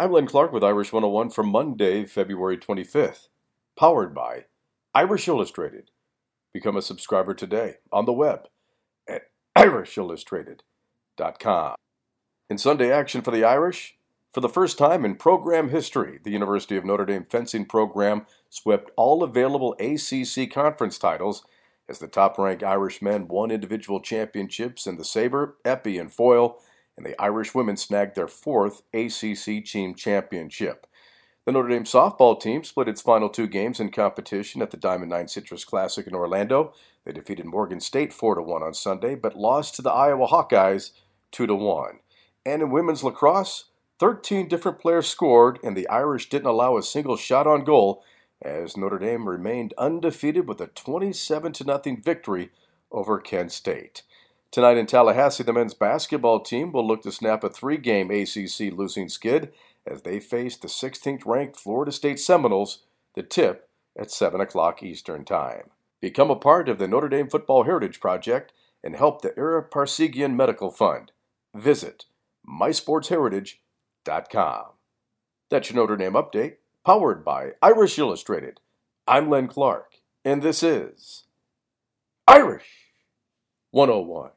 I'm Len Clark with Irish 101 for Monday, February 25th. Powered by Irish Illustrated. Become a subscriber today on the web at irishillustrated.com. In Sunday action for the Irish, for the first time in program history, the University of Notre Dame fencing program swept all available ACC conference titles as the top ranked Irish men won individual championships in the saber, épée, and foil and the Irish women snagged their fourth ACC team championship. The Notre Dame softball team split its final two games in competition at the Diamond Nine Citrus Classic in Orlando. They defeated Morgan State 4 1 on Sunday, but lost to the Iowa Hawkeyes 2 1. And in women's lacrosse, 13 different players scored, and the Irish didn't allow a single shot on goal as Notre Dame remained undefeated with a 27 0 victory over Kent State. Tonight in Tallahassee, the men's basketball team will look to snap a three game ACC losing skid as they face the 16th ranked Florida State Seminoles, the tip at 7 o'clock Eastern Time. Become a part of the Notre Dame Football Heritage Project and help the Ara Parseghian Medical Fund. Visit mysportsheritage.com. That's your Notre Dame update, powered by Irish Illustrated. I'm Len Clark, and this is Irish 101.